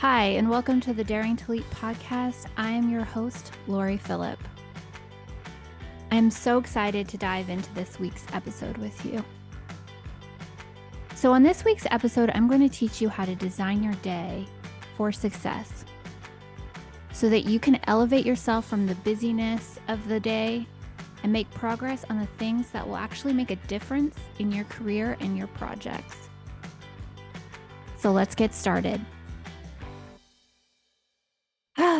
Hi, and welcome to the Daring to Leap podcast. I am your host, Loree Philip. I'm so excited to dive into this week's episode with you. So, on this week's episode, I'm going to teach you how to design your day for success so that you can elevate yourself from the busyness of the day and make progress on the things that will actually make a difference in your career and your projects. So, let's get started.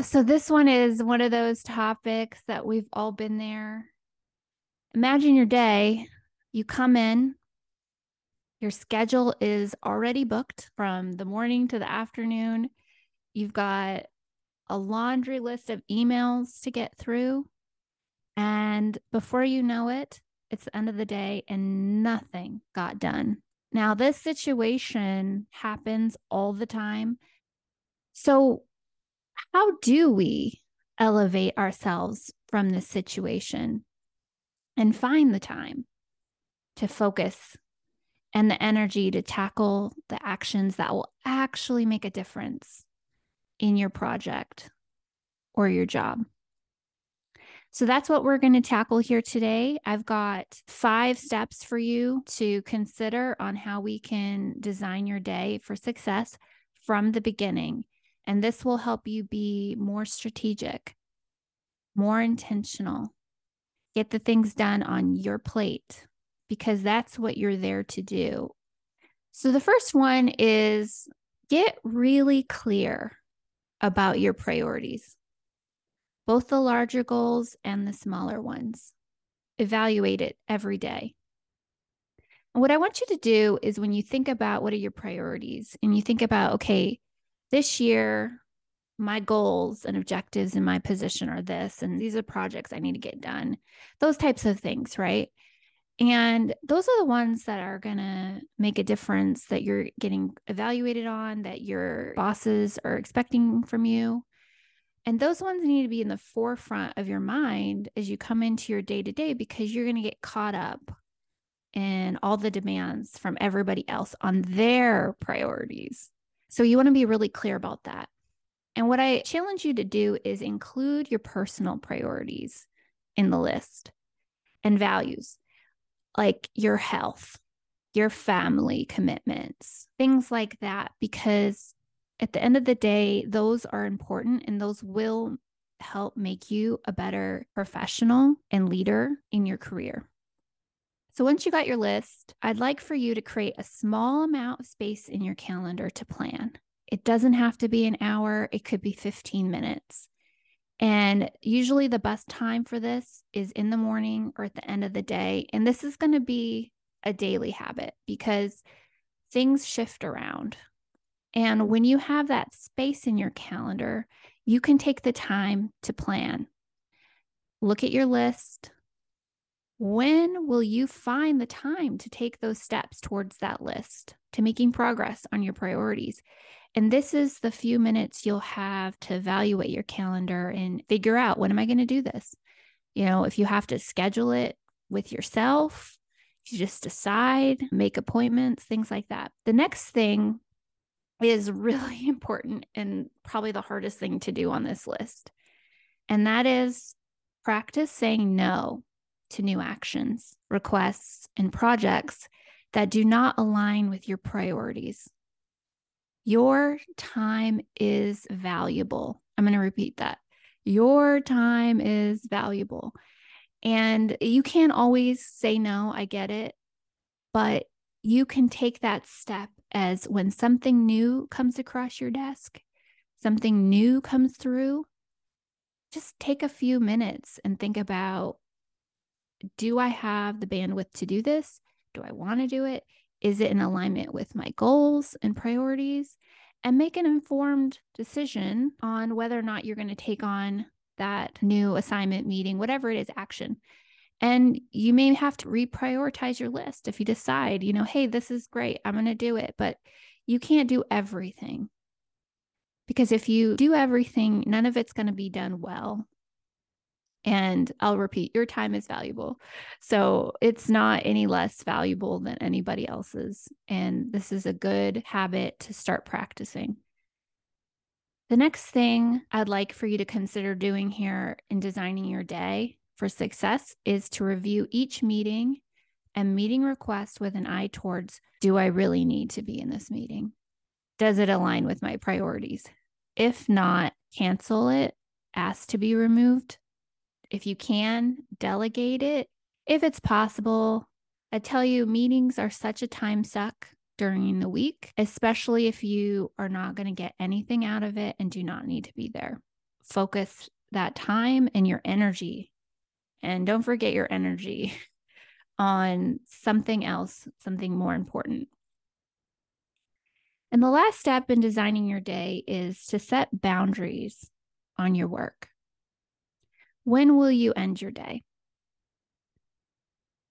So, this one is one of those topics that we've all been there. Imagine your day, you come in, your schedule is already booked from the morning to the afternoon. You've got a laundry list of emails to get through. And before you know it, it's the end of the day and nothing got done. Now, this situation happens all the time. So, how do we elevate ourselves from this situation and find the time to focus and the energy to tackle the actions that will actually make a difference in your project or your job. So that's what we're going to tackle here today. I've got five steps for you to consider on how we can design your day for success from the beginning. And this will help you be more strategic, more intentional, get the things done on your plate because that's what you're there to do. So, the first one is get really clear about your priorities, both the larger goals and the smaller ones. Evaluate it every day. What I want you to do is when you think about what are your priorities and you think about, okay, this year, my goals and objectives in my position are this, and these are projects I need to get done, those types of things, right? And those are the ones that are going to make a difference that you're getting evaluated on, that your bosses are expecting from you. And those ones need to be in the forefront of your mind as you come into your day to day because you're going to get caught up in all the demands from everybody else on their priorities. So you want to be really clear about that. And what I challenge you to do is include your personal priorities in the list and values like your health, your family commitments, things like that, because at the end of the day, those are important and those will help make you a better professional and leader in your career. So, once you got your list, I'd like for you to create a small amount of space in your calendar to plan. It doesn't have to be an hour, it could be 15 minutes. And usually the best time for this is in the morning or at the end of the day. And this is going to be a daily habit because things shift around. And when you have that space in your calendar, you can take the time to plan. Look at your list. When will you find the time to take those steps towards that list, to making progress on your priorities? And this is the few minutes you'll have to evaluate your calendar and figure out when am I going to do this? You know, if you have to schedule it with yourself, you just decide, make appointments, things like that. The next thing is really important and probably the hardest thing to do on this list. And that is practice saying no to new actions, requests, and projects that do not align with your priorities. Your time is valuable. I'm going to repeat that. Your time is valuable. And you can't always say no. I get it. But you can take that step as when something new comes across your desk, something new comes through, just take a few minutes and think about do I have the bandwidth to do this? Do I want to do it? Is it in alignment with my goals and priorities? And make an informed decision on whether or not you're going to take on that new assignment, meeting, whatever it is, action. And you may have to reprioritize your list if you decide, you know, hey, this is great. I'm going to do it. But you can't do everything. Because if you do everything, none of it's going to be done well. And I'll repeat, your time is valuable. So it's not any less valuable than anybody else's. And this is a good habit to start practicing. The next thing I'd like for you to consider doing here in designing your day for success is to review each meeting and meeting request with an eye towards do I really need to be in this meeting? Does it align with my priorities? If not, cancel it, ask to be removed. If you can, delegate it. If it's possible, I tell you, meetings are such a time suck during the week, especially if you are not going to get anything out of it and do not need to be there. Focus that time and your energy. And don't forget your energy on something else, something more important. And the last step in designing your day is to set boundaries on your work. When will you end your day?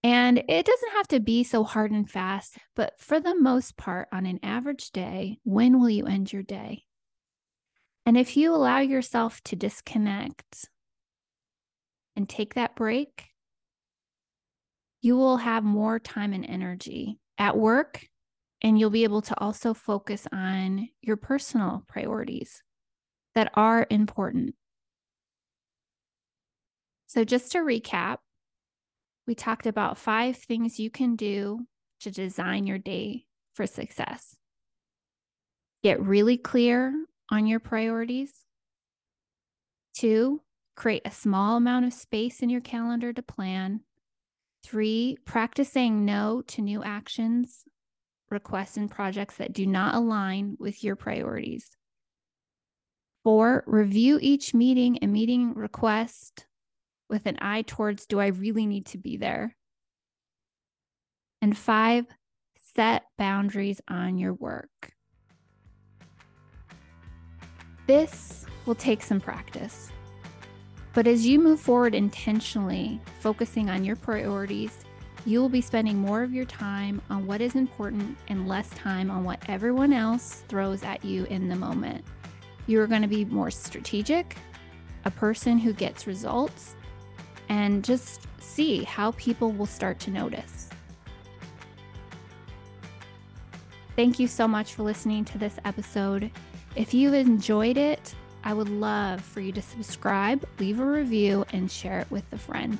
And it doesn't have to be so hard and fast, but for the most part, on an average day, when will you end your day? And if you allow yourself to disconnect and take that break, you will have more time and energy at work, and you'll be able to also focus on your personal priorities that are important. So, just to recap, we talked about five things you can do to design your day for success. Get really clear on your priorities. Two, create a small amount of space in your calendar to plan. Three, practice saying no to new actions, requests, and projects that do not align with your priorities. Four, review each meeting and meeting request with an eye towards do I really need to be there? And five, set boundaries on your work. This will take some practice. But as you move forward intentionally, focusing on your priorities, you will be spending more of your time on what is important and less time on what everyone else throws at you in the moment. You are going to be more strategic, a person who gets results, and just see how people will start to notice. Thank you so much for listening to this episode. If you've enjoyed it, I would love for you to subscribe, leave a review, and share it with a friend.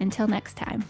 Until next time.